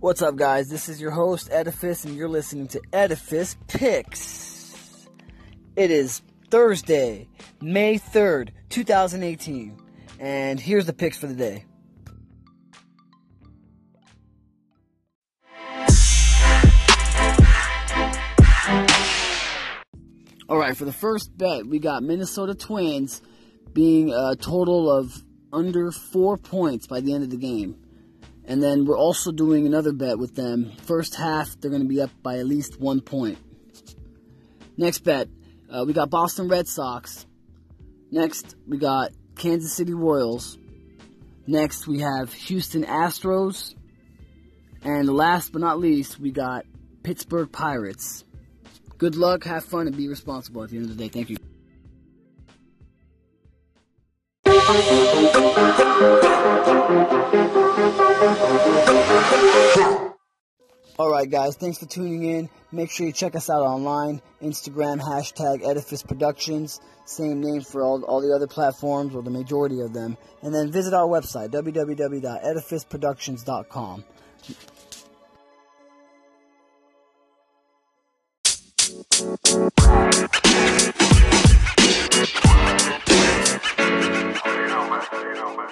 What's up, guys? This is your host, Edifice, and you're listening to Edifice Picks. It is Thursday, May 3rd, 2018, and here's the picks for the day. All right, for the first bet, we got Minnesota Twins being a total of under four points by the end of the game. And then we're also doing another bet with them. First half, they're going to be up by at least one point. Next bet, uh, we got Boston Red Sox. Next, we got Kansas City Royals. Next, we have Houston Astros. And last but not least, we got Pittsburgh Pirates. Good luck, have fun, and be responsible at the end of the day. Thank you. Alright, guys, thanks for tuning in. Make sure you check us out online Instagram, hashtag Edifice Productions, same name for all, all the other platforms, or the majority of them. And then visit our website, www.edificeproductions.com. You know, man. You know, man.